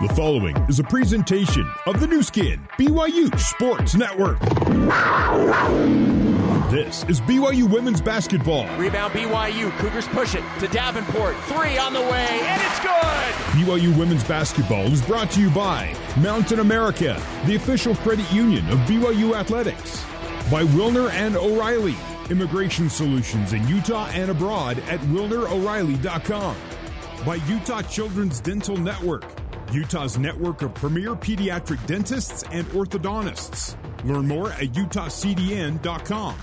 The following is a presentation of the Nu Skin, BYU Sports Network. This is BYU women's basketball. Rebound BYU. Cougars push it to Davenport. Three on the way, and it's good. BYU women's basketball is brought to you by Mountain America, the official credit union of BYU athletics. By Wilner and O'Reilly, immigration solutions in Utah and abroad at wilneroreilly.com. By Utah Children's Dental Network, Utah's network of premier pediatric dentists and orthodontists. Learn more at utahcdn.com.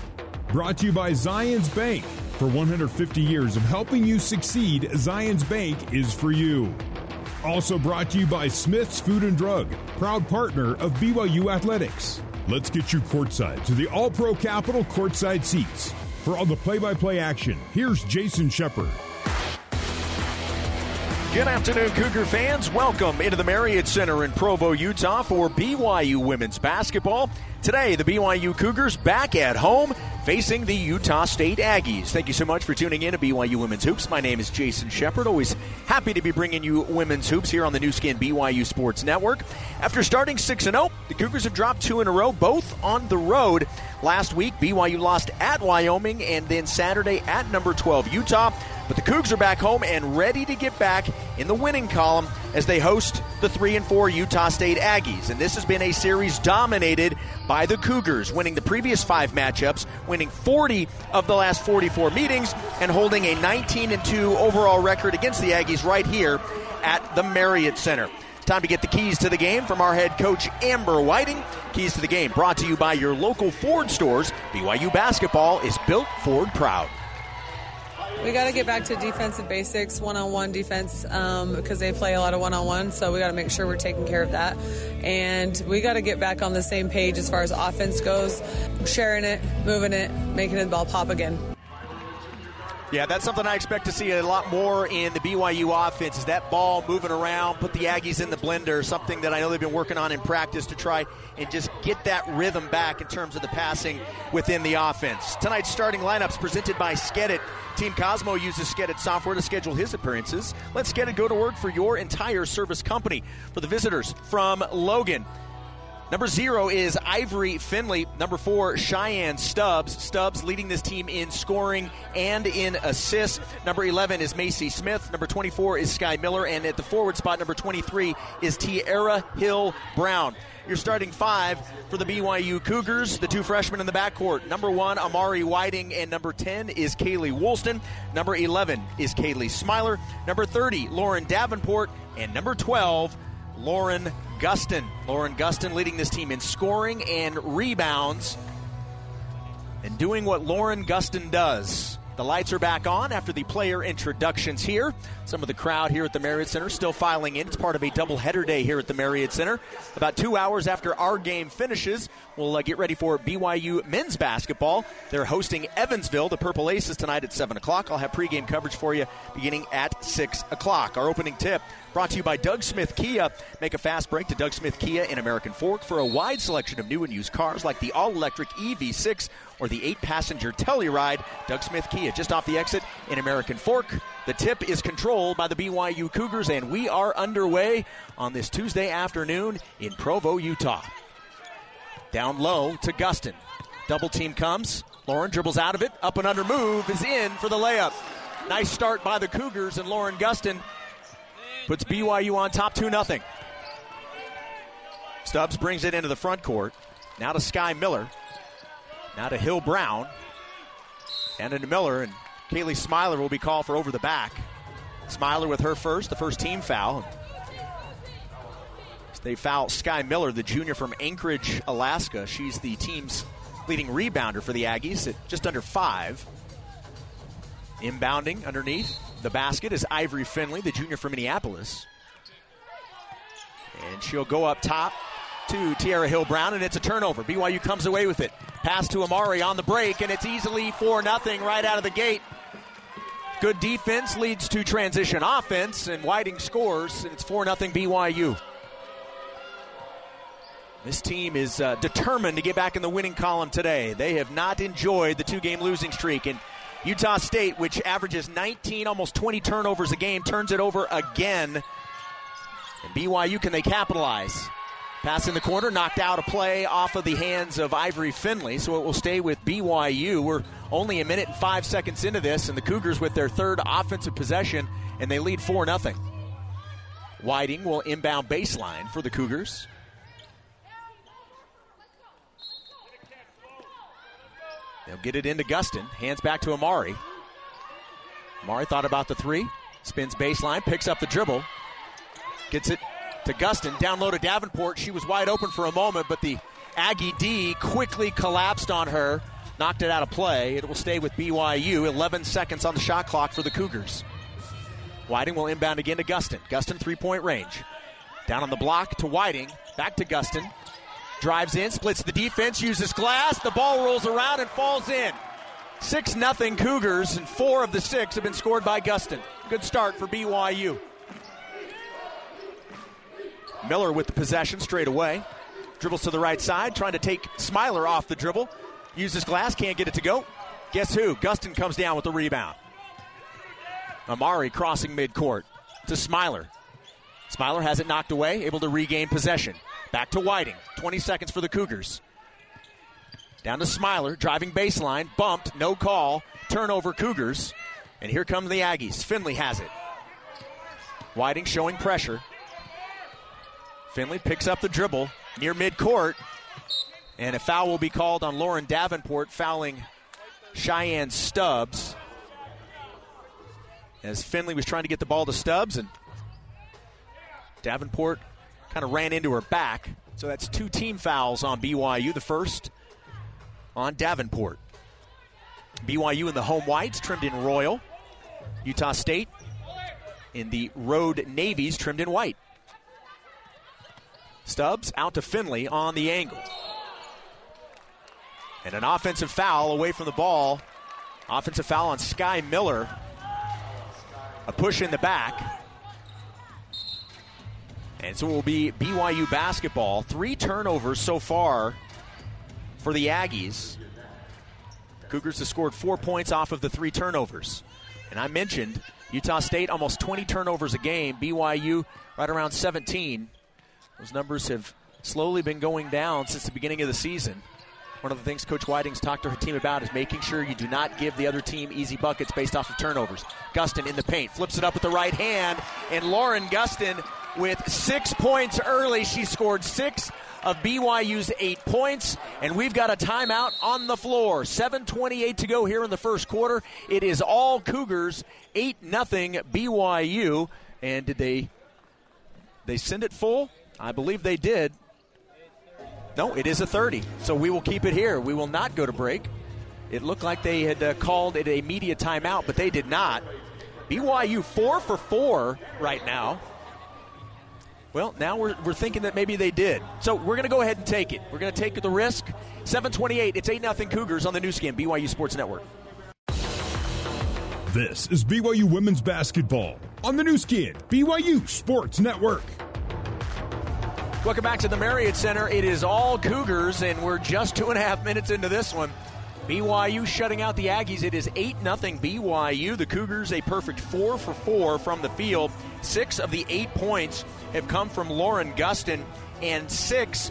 Brought to you by Zions Bank. For 150 years of helping you succeed, Zions Bank is for you. Also brought to you by Smith's Food and Drug, proud partner of BYU Athletics. Let's get you courtside to the All Pro Capital courtside seats. For all the play by play action, here's Jason Shepard. Good afternoon, Cougar fans. Welcome into the Marriott Center in Provo, Utah for BYU women's basketball. Today, the BYU Cougars back at home facing the Utah State Aggies. Thank you so much for tuning in to BYU Women's Hoops. My name is Jason Shepard. Always happy to be bringing you women's hoops here on the Nu Skin BYU Sports Network. After starting 6 0, the Cougars have dropped two in a row, both on the road. Last week, BYU lost at Wyoming and then Saturday at number 12 Utah. But the Cougs are back home and ready to get back in the winning column as they host the 3 and 4 Utah State Aggies. And this has been a series dominated by the Cougars, winning the previous 5 matchups, winning 40 of the last 44 meetings and holding a 19 and 2 overall record against the Aggies right here at the Marriott Center. Time to get the keys to the game from our head coach, Amber Whiting. Keys to the game brought to you by your local Ford stores. BYU basketball is built Ford proud. We got to get back to defensive basics, one-on-one defense, um, because they play a lot of one-on-one. So we got to make sure we're taking care of that, and we got to get back on the same page as far as offense goes, sharing it, moving it, making the ball pop again. Yeah, that's something I expect to see a lot more in the BYU offense is that ball moving around, put the Aggies in the blender, something that I know they've been working on in practice to try and just get that rhythm back in terms of the passing within the offense. Tonight's starting lineups presented by Skedit. Team Cosmo uses Skedit software to schedule his appearances. Let Skedit go to work for your entire service company. For the visitors from Logan, Number zero is Ivory Finley. Number four, Cheyenne Stubbs. Stubbs leading this team in scoring and in assists. Number 11 is Macy Smith. Number 24 is Sky Miller. And at the forward spot, number 23 is Tierra Hill Brown. Your starting five for the BYU Cougars, the two freshmen in the backcourt. Number one, Amari Whiting, and number 10 is Kaylee Woolston. Number 11 is Kaylee Smiler. Number 30, Lauren Davenport. And number 12, Lauren Gustin. Lauren Gustin leading this team in scoring and rebounds and doing what Lauren Gustin does. The lights are back on after the player introductions here. Some of the crowd here at the Marriott Center still filing in. It's part of a doubleheader day here at the Marriott Center. About two hours after our game finishes, we'll uh, get ready for BYU men's basketball. They're hosting Evansville, the Purple Aces, tonight at 7 o'clock. I'll have pregame coverage for you beginning at 6 o'clock. Our opening tip brought to you by Doug Smith Kia. Make a fast break to Doug Smith Kia in American Fork for a wide selection of new and used cars like the all electric EV6 or the eight passenger Telluride. Doug Smith Kia just off the exit in American Fork. The tip is controlled by the BYU Cougars, and we are underway on this Tuesday afternoon in Provo, Utah. Down low to Gustin. Double team comes. Lauren dribbles out of it. Up and under move is in for the layup. Nice start by the Cougars, and Lauren Gustin puts BYU on top 2 0. Stubbs brings it into the front court. Now to Sky Miller. Now to Hill Brown. And into Miller, and Kaylee Smiler will be called for over the back. Smiler with her first, the first team foul. They foul Sky Miller, the junior from Anchorage, Alaska. She's the team's leading rebounder for the Aggies at just under five. Inbounding underneath the basket is Ivory Finley, the junior from Minneapolis. And she'll go up top to Tierra Hill Brown, and it's a turnover. BYU comes away with it. Pass to Amari on the break, and it's easily 4 0 right out of the gate. Good defense leads to transition offense, and Whiting scores, and it's 4 0 BYU. This team is uh, determined to get back in the winning column today. They have not enjoyed the two game losing streak, and Utah State, which averages 19, almost 20 turnovers a game, turns it over again. And BYU, can they capitalize? Pass in the corner, knocked out a play off of the hands of Ivory Finley, so it will stay with BYU. We're only a minute and five seconds into this, and the Cougars with their third offensive possession, and they lead 4 0. Whiting will inbound baseline for the Cougars. They'll get it into Gustin. Hands back to Amari. Amari thought about the three. Spins baseline, picks up the dribble. Gets it to Gustin. Down low to Davenport. She was wide open for a moment, but the Aggie D quickly collapsed on her. Knocked it out of play. It will stay with BYU. 11 seconds on the shot clock for the Cougars. Whiting will inbound again to Gustin. Gustin, three point range. Down on the block to Whiting. Back to Gustin. Drives in, splits the defense, uses glass. The ball rolls around and falls in. 6 0 Cougars, and four of the six have been scored by Gustin. Good start for BYU. Miller with the possession straight away. Dribbles to the right side, trying to take Smiler off the dribble. Uses glass, can't get it to go. Guess who? Gustin comes down with the rebound. Amari crossing midcourt to Smiler. Smiler has it knocked away, able to regain possession. Back to Whiting. 20 seconds for the Cougars. Down to Smiler, driving baseline, bumped, no call, turnover Cougars. And here come the Aggies. Finley has it. Whiting showing pressure. Finley picks up the dribble near midcourt. And a foul will be called on Lauren Davenport, fouling Cheyenne Stubbs. As Finley was trying to get the ball to Stubbs, and Davenport kind of ran into her back. So that's two team fouls on BYU. The first on Davenport. BYU in the home whites, trimmed in royal. Utah State in the road navies, trimmed in white. Stubbs out to Finley on the angle. And an offensive foul away from the ball. Offensive foul on Sky Miller. A push in the back. And so it will be BYU basketball. Three turnovers so far for the Aggies. Cougars have scored four points off of the three turnovers. And I mentioned Utah State almost 20 turnovers a game, BYU right around 17. Those numbers have slowly been going down since the beginning of the season. One of the things Coach Whiting's talked to her team about is making sure you do not give the other team easy buckets based off of turnovers. Gustin in the paint, flips it up with the right hand, and Lauren Gustin with six points early. She scored six of BYU's eight points, and we've got a timeout on the floor. 7:28 to go here in the first quarter. It is all Cougars, eight nothing BYU. And did they they send it full? I believe they did. No, it is a 30. So we will keep it here. We will not go to break. It looked like they had uh, called it a media timeout, but they did not. BYU four for four right now. Well, now we're, we're thinking that maybe they did. So we're going to go ahead and take it. We're going to take the risk. 728, it's 8 0 Cougars on the Nu Skin, BYU Sports Network. This is BYU Women's Basketball on the Nu Skin, BYU Sports Network. Welcome back to the Marriott Center. It is all Cougars, and we're just two and a half minutes into this one. BYU shutting out the Aggies. It is 8 0 BYU. The Cougars, a perfect 4 for 4 from the field. Six of the eight points have come from Lauren Gustin, and six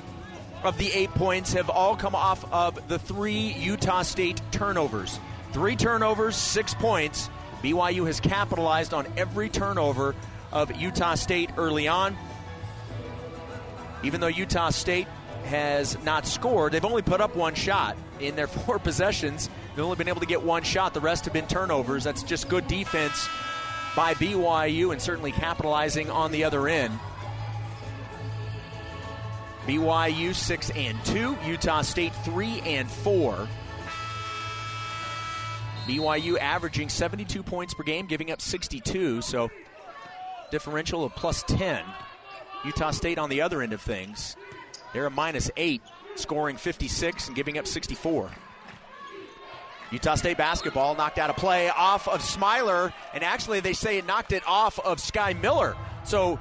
of the eight points have all come off of the three Utah State turnovers. Three turnovers, six points. BYU has capitalized on every turnover of Utah State early on. Even though Utah State has not scored, they've only put up one shot in their four possessions. They've only been able to get one shot. The rest have been turnovers. That's just good defense by BYU and certainly capitalizing on the other end. BYU 6 and 2, Utah State 3 and 4. BYU averaging 72 points per game, giving up 62, so differential of plus 10. Utah State on the other end of things, they're a minus 8, scoring 56 and giving up 64. Utah State basketball knocked out a play off of Smiler, and actually they say it knocked it off of Sky Miller. So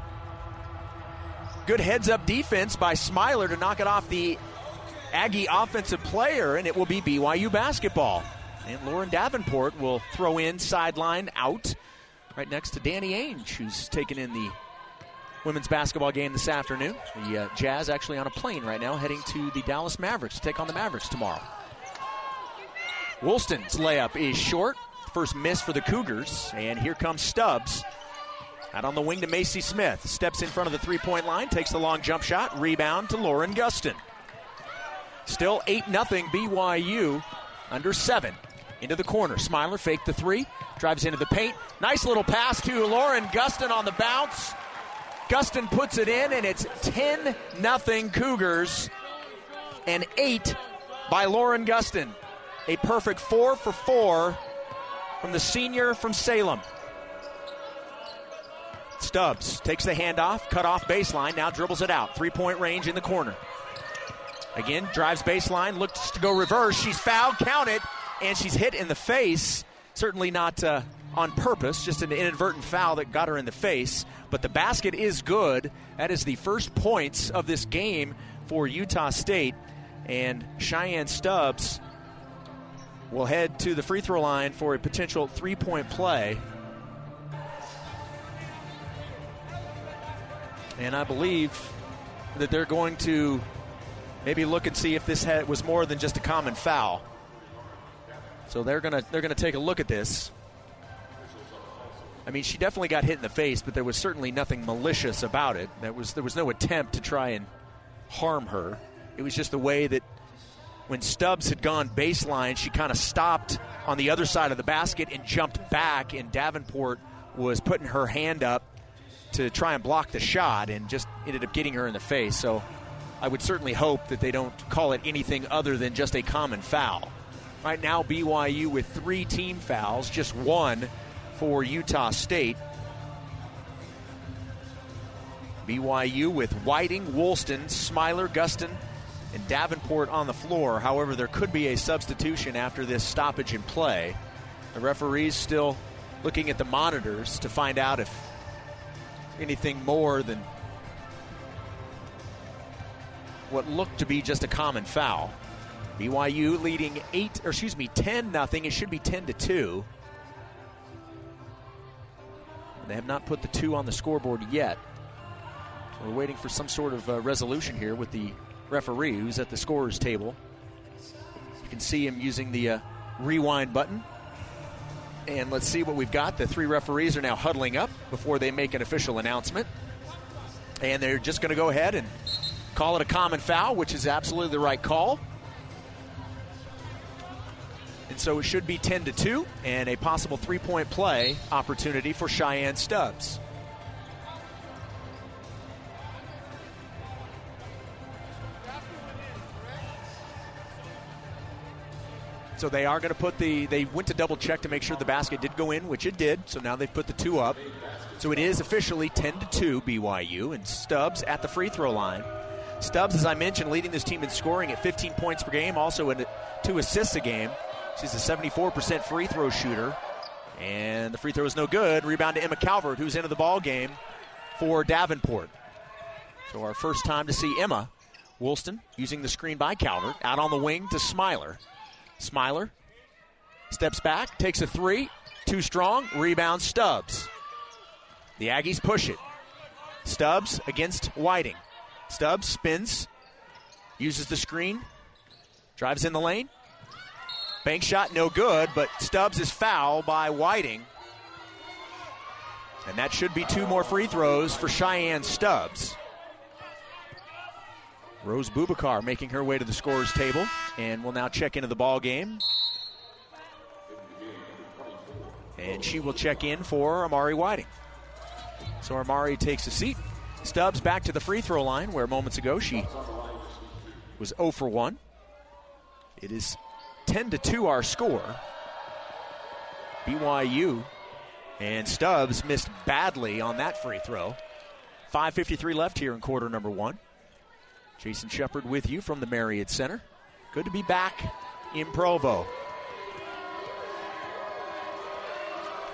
good heads up defense by Smiler to knock it off the Aggie offensive player, and it will be BYU basketball. And Lauren Davenport will throw in sideline out right next to Danny Ainge, who's taken in the women's basketball game this afternoon. The uh, Jazz actually on a plane right now heading to the Dallas Mavericks to take on the Mavericks tomorrow. Woolston's layup is short. First miss for the Cougars. And here comes Stubbs. Out on the wing to Macy Smith. Steps in front of the three point line, takes the long jump shot. Rebound to Lauren Gustin. Still 8 0 BYU under seven. Into the corner. Smiler faked the three. Drives into the paint. Nice little pass to Lauren Gustin on the bounce. Gustin puts it in, and it's 10 0 Cougars and 8 by Lauren Gustin. A perfect 4 for 4 from the senior from Salem. Stubbs takes the handoff, cut off baseline, now dribbles it out. Three point range in the corner. Again, drives baseline, looks to go reverse. She's fouled, count it, and she's hit in the face. Certainly not uh, on purpose, just an inadvertent foul that got her in the face. But the basket is good. That is the first points of this game for Utah State. And Cheyenne Stubbs will head to the free throw line for a potential three point play. And I believe that they're going to maybe look and see if this had, was more than just a common foul. So they're gonna they're gonna take a look at this. I mean, she definitely got hit in the face, but there was certainly nothing malicious about it. There was there was no attempt to try and harm her. It was just the way that when Stubbs had gone baseline, she kind of stopped on the other side of the basket and jumped back, and Davenport was putting her hand up to try and block the shot and just ended up getting her in the face. So I would certainly hope that they don't call it anything other than just a common foul. Right now, BYU with three team fouls, just one for Utah State. BYU with Whiting, Woolston, Smiler, Gustin, and Davenport on the floor. However, there could be a substitution after this stoppage in play. The referees still looking at the monitors to find out if anything more than what looked to be just a common foul. BYU leading eight, or excuse me, ten nothing. It should be ten to two. They have not put the two on the scoreboard yet. We're waiting for some sort of uh, resolution here with the referee who's at the scorer's table. You can see him using the uh, rewind button. And let's see what we've got. The three referees are now huddling up before they make an official announcement. And they're just going to go ahead and call it a common foul, which is absolutely the right call. And so it should be 10 to 2 and a possible three point play opportunity for Cheyenne Stubbs. So they are going to put the. They went to double check to make sure the basket did go in, which it did. So now they've put the two up. So it is officially 10 to 2 BYU, and Stubbs at the free throw line. Stubbs, as I mentioned, leading this team in scoring at 15 points per game, also in two assists a game. She's a 74% free throw shooter, and the free throw is no good. Rebound to Emma Calvert, who's into the ball game for Davenport. So our first time to see Emma Woolston using the screen by Calvert out on the wing to Smiler. Smiler steps back, takes a three, too strong, rebound Stubbs. The Aggies push it. Stubbs against Whiting. Stubbs spins, uses the screen, drives in the lane. Bank shot no good, but Stubbs is fouled by Whiting. And that should be two more free throws for Cheyenne Stubbs. Rose Bubakar making her way to the scorer's table and will now check into the ball game. And she will check in for Amari Whiting. So Amari takes a seat. Stubbs back to the free throw line where moments ago she was 0 for 1. It is 10 to 2 our score. BYU and Stubbs missed badly on that free throw. 5.53 left here in quarter number one. Jason Shepard with you from the Marriott Center. Good to be back in Provo.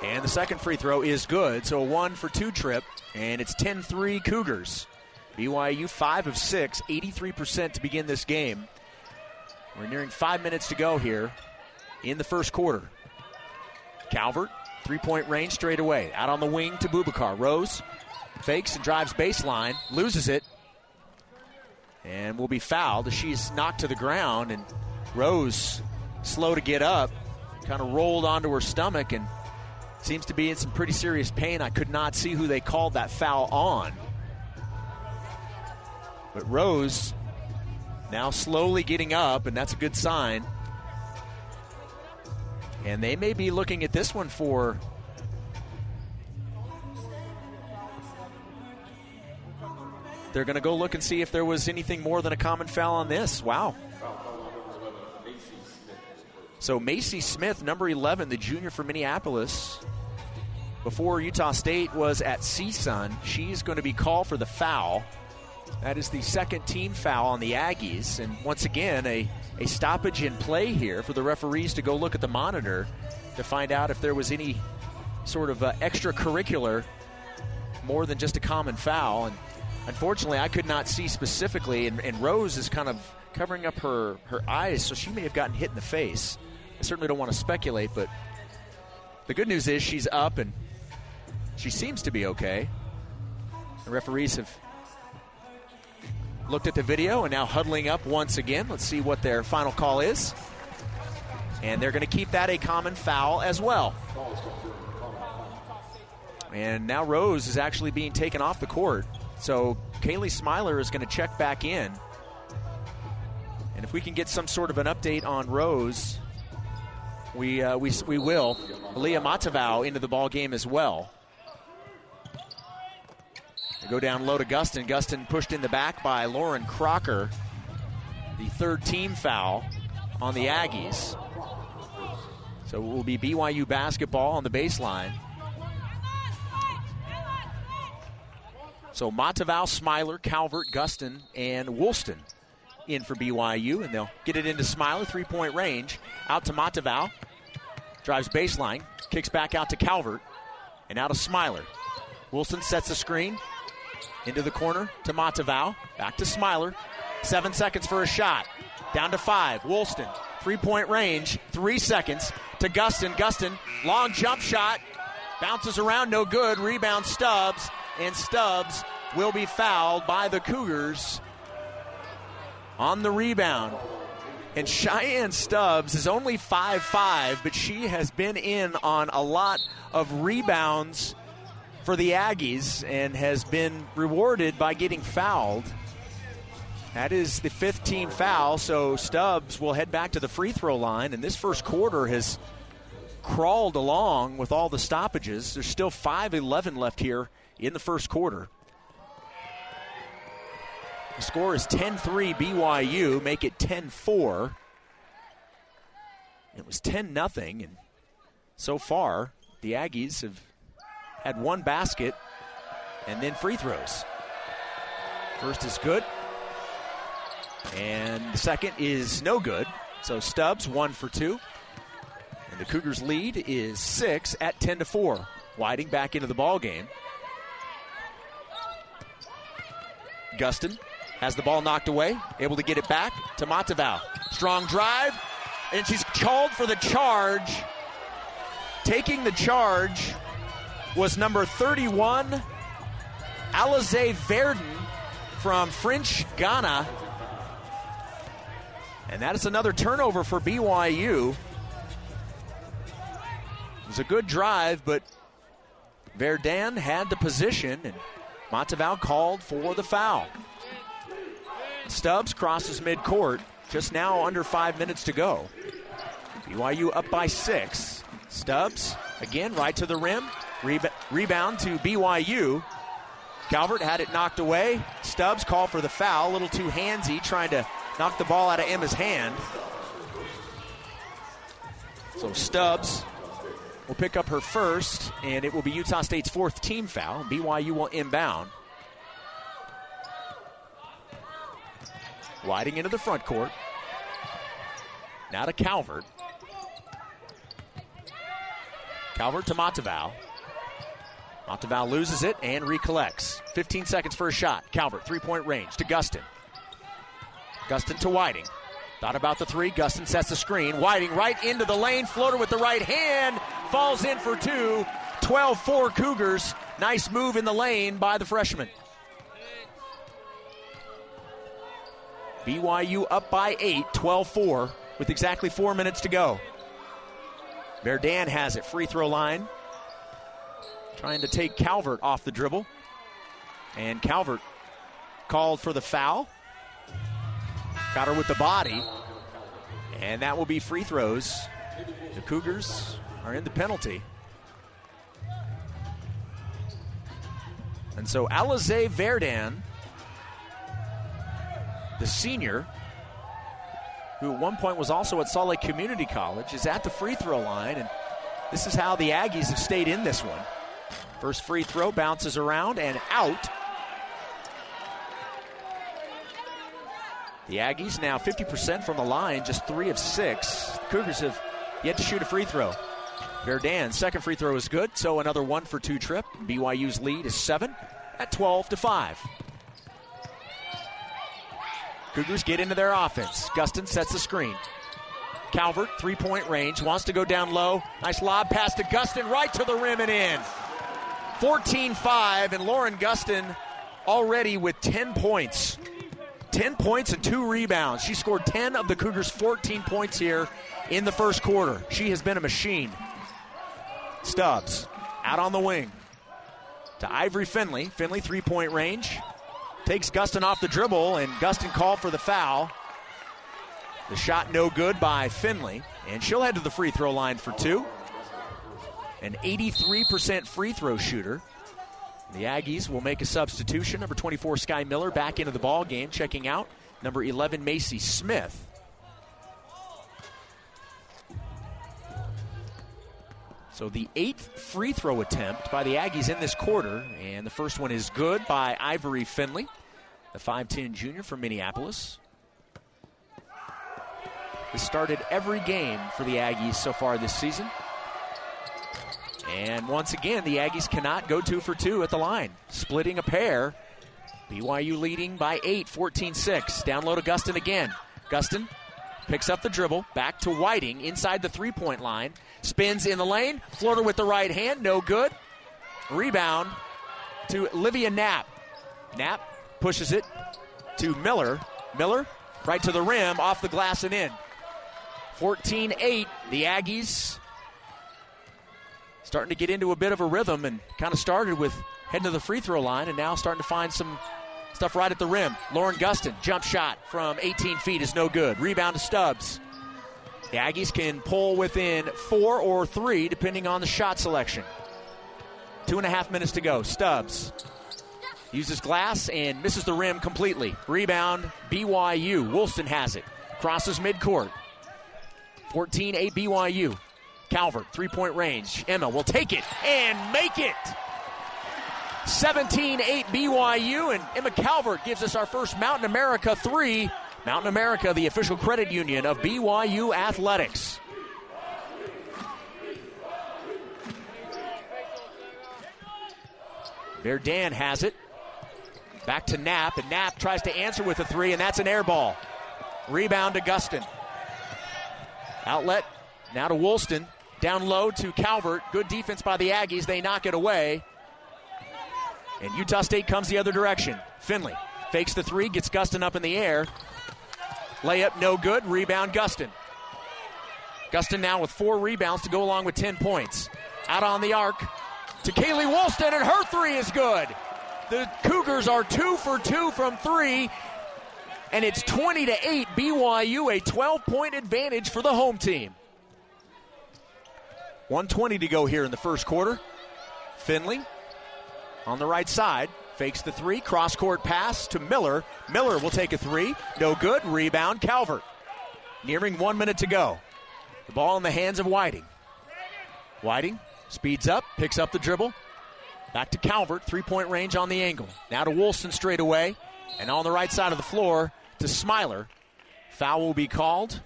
And the second free throw is good, so a one for two trip, and it's 10 3 Cougars. BYU 5 of 6, 83% to begin this game. We're nearing five minutes to go here in the first quarter. Calvert, three point range straight away. Out on the wing to Bubakar. Rose fakes and drives baseline, loses it, and will be fouled. She's knocked to the ground, and Rose, slow to get up, kind of rolled onto her stomach and seems to be in some pretty serious pain. I could not see who they called that foul on. But Rose now slowly getting up, and that's a good sign. And they may be looking at this one for They're going to go look and see if there was anything more than a common foul on this. Wow. So Macy Smith, number 11, the junior for Minneapolis, before Utah State was at CSUN, she's going to be called for the foul. That is the second team foul on the Aggies. And once again, a, a stoppage in play here for the referees to go look at the monitor to find out if there was any sort of uh, extracurricular more than just a common foul. And Unfortunately, I could not see specifically, and, and, Rose is kind of covering up her, her eyes, so she may have gotten hit in the face. I certainly don't want to speculate, but the good news is she's up and she seems to be okay. The referees have looked at the video and now huddling up once again. Let's see what their final call is. And they're going to keep that a common foul as well. And now Rose is actually being taken off the court. So Kaylee Smiler is going to check back in. And if we can get some sort of an update on Rose, we, uh, we, we will. Leah Matavau into the ball game as well. Go down low to Gustin. Gustin pushed in the back by Lauren Crocker. The third team foul on the Aggies. So it will be BYU basketball on the baseline. So Matavau, Smiler, Calvert, Gustin, and Woolston in for BYU, and they'll get it into Smiler, three point range. Out to Matavau. Drives baseline, kicks back out to Calvert, and out to Smiler. Wilson sets the screen into the corner to Matavau. Back to Smiler. Seven seconds for a shot. Down to five. Woolston, three point range, three seconds to Gustin. Gustin, long jump shot, bounces around, no good. Rebound Stubbs and Stubbs will be fouled by the Cougars on the rebound. And Cheyenne Stubbs is only 5'5, but she has been in on a lot of rebounds for the Aggies and has been rewarded by getting fouled. That is the fifth team foul, so Stubbs will head back to the free throw line. And this first quarter has crawled along with all the stoppages. There's still 5'11 left here in the first quarter. The score is 10 3 BYU, make it 10 4. It was 10 0, and so far, the Aggies have had one basket and then free throws. First is good, and the second is no good. So Stubbs, one for two. And the Cougars' lead is six at 10 to 4. Whiting back into the ball game. Gustin has the ball knocked away, able to get it back to Matavau. Strong drive, and she's called for the charge. Taking the charge was number 31, Alize Verdon from French Guiana. And that is another turnover for BYU. It was a good drive, but Verdun had the position, and Matavau called for the foul. Stubbs crosses midcourt, just now under five minutes to go. BYU up by six. Stubbs, again, right to the rim. Rebound to BYU. Calvert had it knocked away. Stubbs called for the foul, a little too handsy, trying to knock the ball out of Emma's hand. So Stubbs will pick up her first, and it will be Utah State's fourth team foul. BYU will inbound. Whiting into the front court. Now to Calvert. Calvert to Matavau. Matavau loses it and recollects. 15 seconds for a shot. Calvert, three point range to Gustin. Gustin to Whiting. Thought about the three. Gustin sets the screen. Whiting right into the lane. Floater with the right hand. Falls in for two. 12 4 Cougars. Nice move in the lane by the freshman. BYU up by 8, 12 4, with exactly four minutes to go. Verdan has it, free throw line. Trying to take Calvert off the dribble. And Calvert called for the foul. Got her with the body. And that will be free throws. The Cougars are in the penalty. And so Alize Verdan, the senior, who at one point was also at Salt Lake Community College, is at the free throw line. And this is how the Aggies have stayed in this one. First free throw bounces around and out. The Aggies now 50% from the line, just three of six. Cougars have yet to shoot a free throw. Verdan, second free throw is good, so another one for two trip. BYU's lead is seven at 12 to 5. Cougars get into their offense. Gustin sets the screen. Calvert, three point range, wants to go down low. Nice lob pass to Gustin, right to the rim and in. 14 5, and Lauren Gustin already with 10 points. 10 points and two rebounds. She scored 10 of the Cougars' 14 points here in the first quarter. She has been a machine. Stubbs out on the wing to Ivory Finley. Finley, three point range. Takes Gustin off the dribble, and Gustin called for the foul. The shot no good by Finley, and she'll head to the free throw line for two. An 83% free throw shooter. The Aggies will make a substitution. Number 24, Sky Miller, back into the ball game, checking out. Number 11, Macy Smith. So the eighth free throw attempt by the Aggies in this quarter, and the first one is good by Ivory Finley, the 5'10 junior from Minneapolis. This started every game for the Aggies so far this season. And once again, the Aggies cannot go two for two at the line, splitting a pair. BYU leading by 8, 14 6. Down low again. Gustin picks up the dribble, back to Whiting inside the three point line, spins in the lane, floater with the right hand, no good. Rebound to Olivia Knapp. Knapp pushes it to Miller. Miller right to the rim, off the glass and in. 14 8. The Aggies starting to get into a bit of a rhythm and kind of started with heading to the free throw line and now starting to find some stuff right at the rim. Lauren Gustin, jump shot from 18 feet is no good. Rebound to Stubbs. The Aggies can pull within four or three depending on the shot selection. Two and a half minutes to go. Stubbs uses glass and misses the rim completely. Rebound, BYU. Woolston has it. Crosses midcourt. 14 8 BYU. Calvert, three point range. Emma will take it and make it. 17 8 BYU, and Emma Calvert gives us our first Mountain America three. Mountain America, the official credit union of BYU Athletics. Verdan has it. Back to Knapp, and Knapp tries to answer with a three, and that's an air ball. Rebound to Gustin. Outlet now to Woolston. Down low to Calvert. Good defense by the Aggies. They knock it away. And Utah State comes the other direction. Finley fakes the three, gets Gustin up in the air. Layup no good. Rebound Gustin. Gustin now with four rebounds to go along with 10 points. Out on the arc to Kaylee Woolston, and her three is good. The Cougars are two for two from three, and it's 20 to 8 BYU, a 12 point advantage for the home team. 120 to go here in the first quarter. Finley on the right side fakes the three, cross court pass to Miller. Miller will take a three, no good. Rebound, Calvert. Nearing one minute to go. The ball in the hands of Whiting. Whiting speeds up, picks up the dribble. Back to Calvert, three point range on the angle. Now to Woolston straight away. And on the right side of the floor to Smiler. Foul will be called,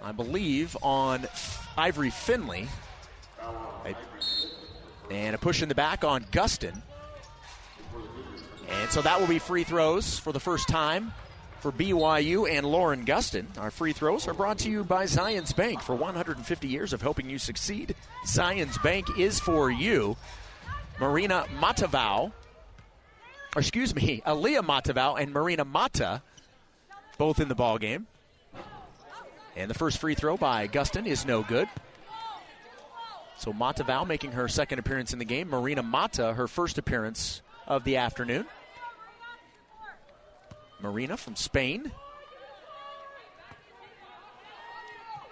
I believe, on Ivory Finley. And a push in the back on Gustin. And so that will be free throws for the first time for BYU and Lauren Gustin. Our free throws are brought to you by Zions Bank. For 150 years of helping you succeed, Zions Bank is for you. Marina Matavao, or excuse me, Aaliyah Matavao and Marina Mata, both in the ball game. And the first free throw by Gustin is no good. So Matavao making her second appearance in the game. Marina Mata, her first appearance of the afternoon. Marina from Spain.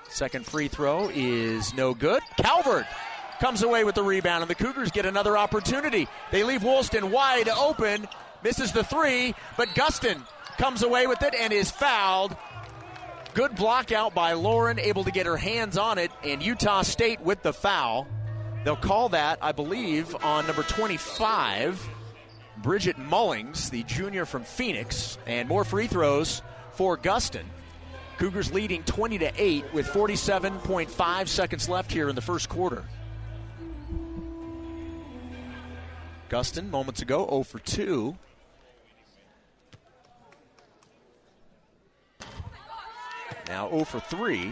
Second free throw is no good. Calvert comes away with the rebound, and the Cougars get another opportunity. They leave Woolston wide open, misses the three, but Gustin comes away with it and is fouled. Good block out by Lauren, able to get her hands on it, and Utah State with the foul. They'll call that, I believe, on number 25, Bridget Mullings, the junior from Phoenix, and more free throws for Gustin. Cougars leading 20 to 8 with 47.5 seconds left here in the first quarter. Gustin, moments ago, 0 for 2. Now 0 for 3.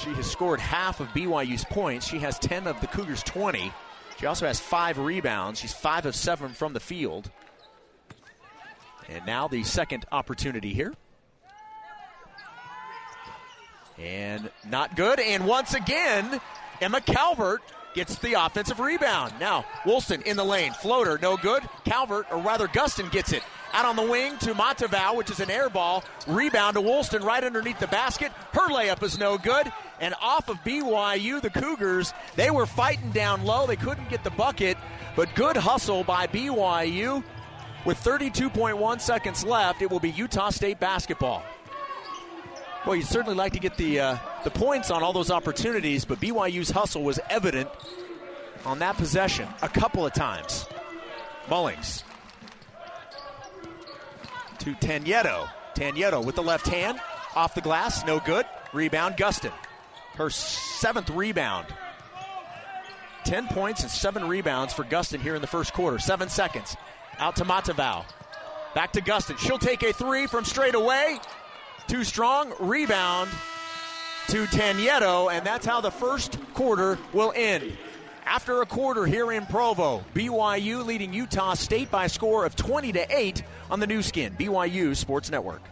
She has scored half of BYU's points. She has 10 of the Cougars' 20. She also has five rebounds. She's 5 of 7 from the field. And now the second opportunity here. And not good. And once again, Emma Calvert gets the offensive rebound. Now, Woolston in the lane. Floater, no good. Calvert, or rather, Gustin gets it. Out on the wing to Matavao, which is an air ball. Rebound to Woolston right underneath the basket. Her layup is no good. And off of BYU, the Cougars, they were fighting down low. They couldn't get the bucket, but good hustle by BYU. With 32.1 seconds left, it will be Utah State basketball. Well, you'd certainly like to get the uh, the points on all those opportunities, but BYU's hustle was evident on that possession a couple of times. Mullings to Tanyeto. Tanyeto with the left hand off the glass, no good. Rebound, Gustin. Her seventh rebound. 10 points and seven rebounds for Gustin here in the first quarter. Seven seconds. Out to Matavao. Back to Gustin. She'll take a three from straight away. Too strong. Rebound to Tanyeto, and that's how the first quarter will end. After a quarter here in Provo, BYU leading Utah State by a score of 20 to 8 on the Nu Skin, BYU Sports Network.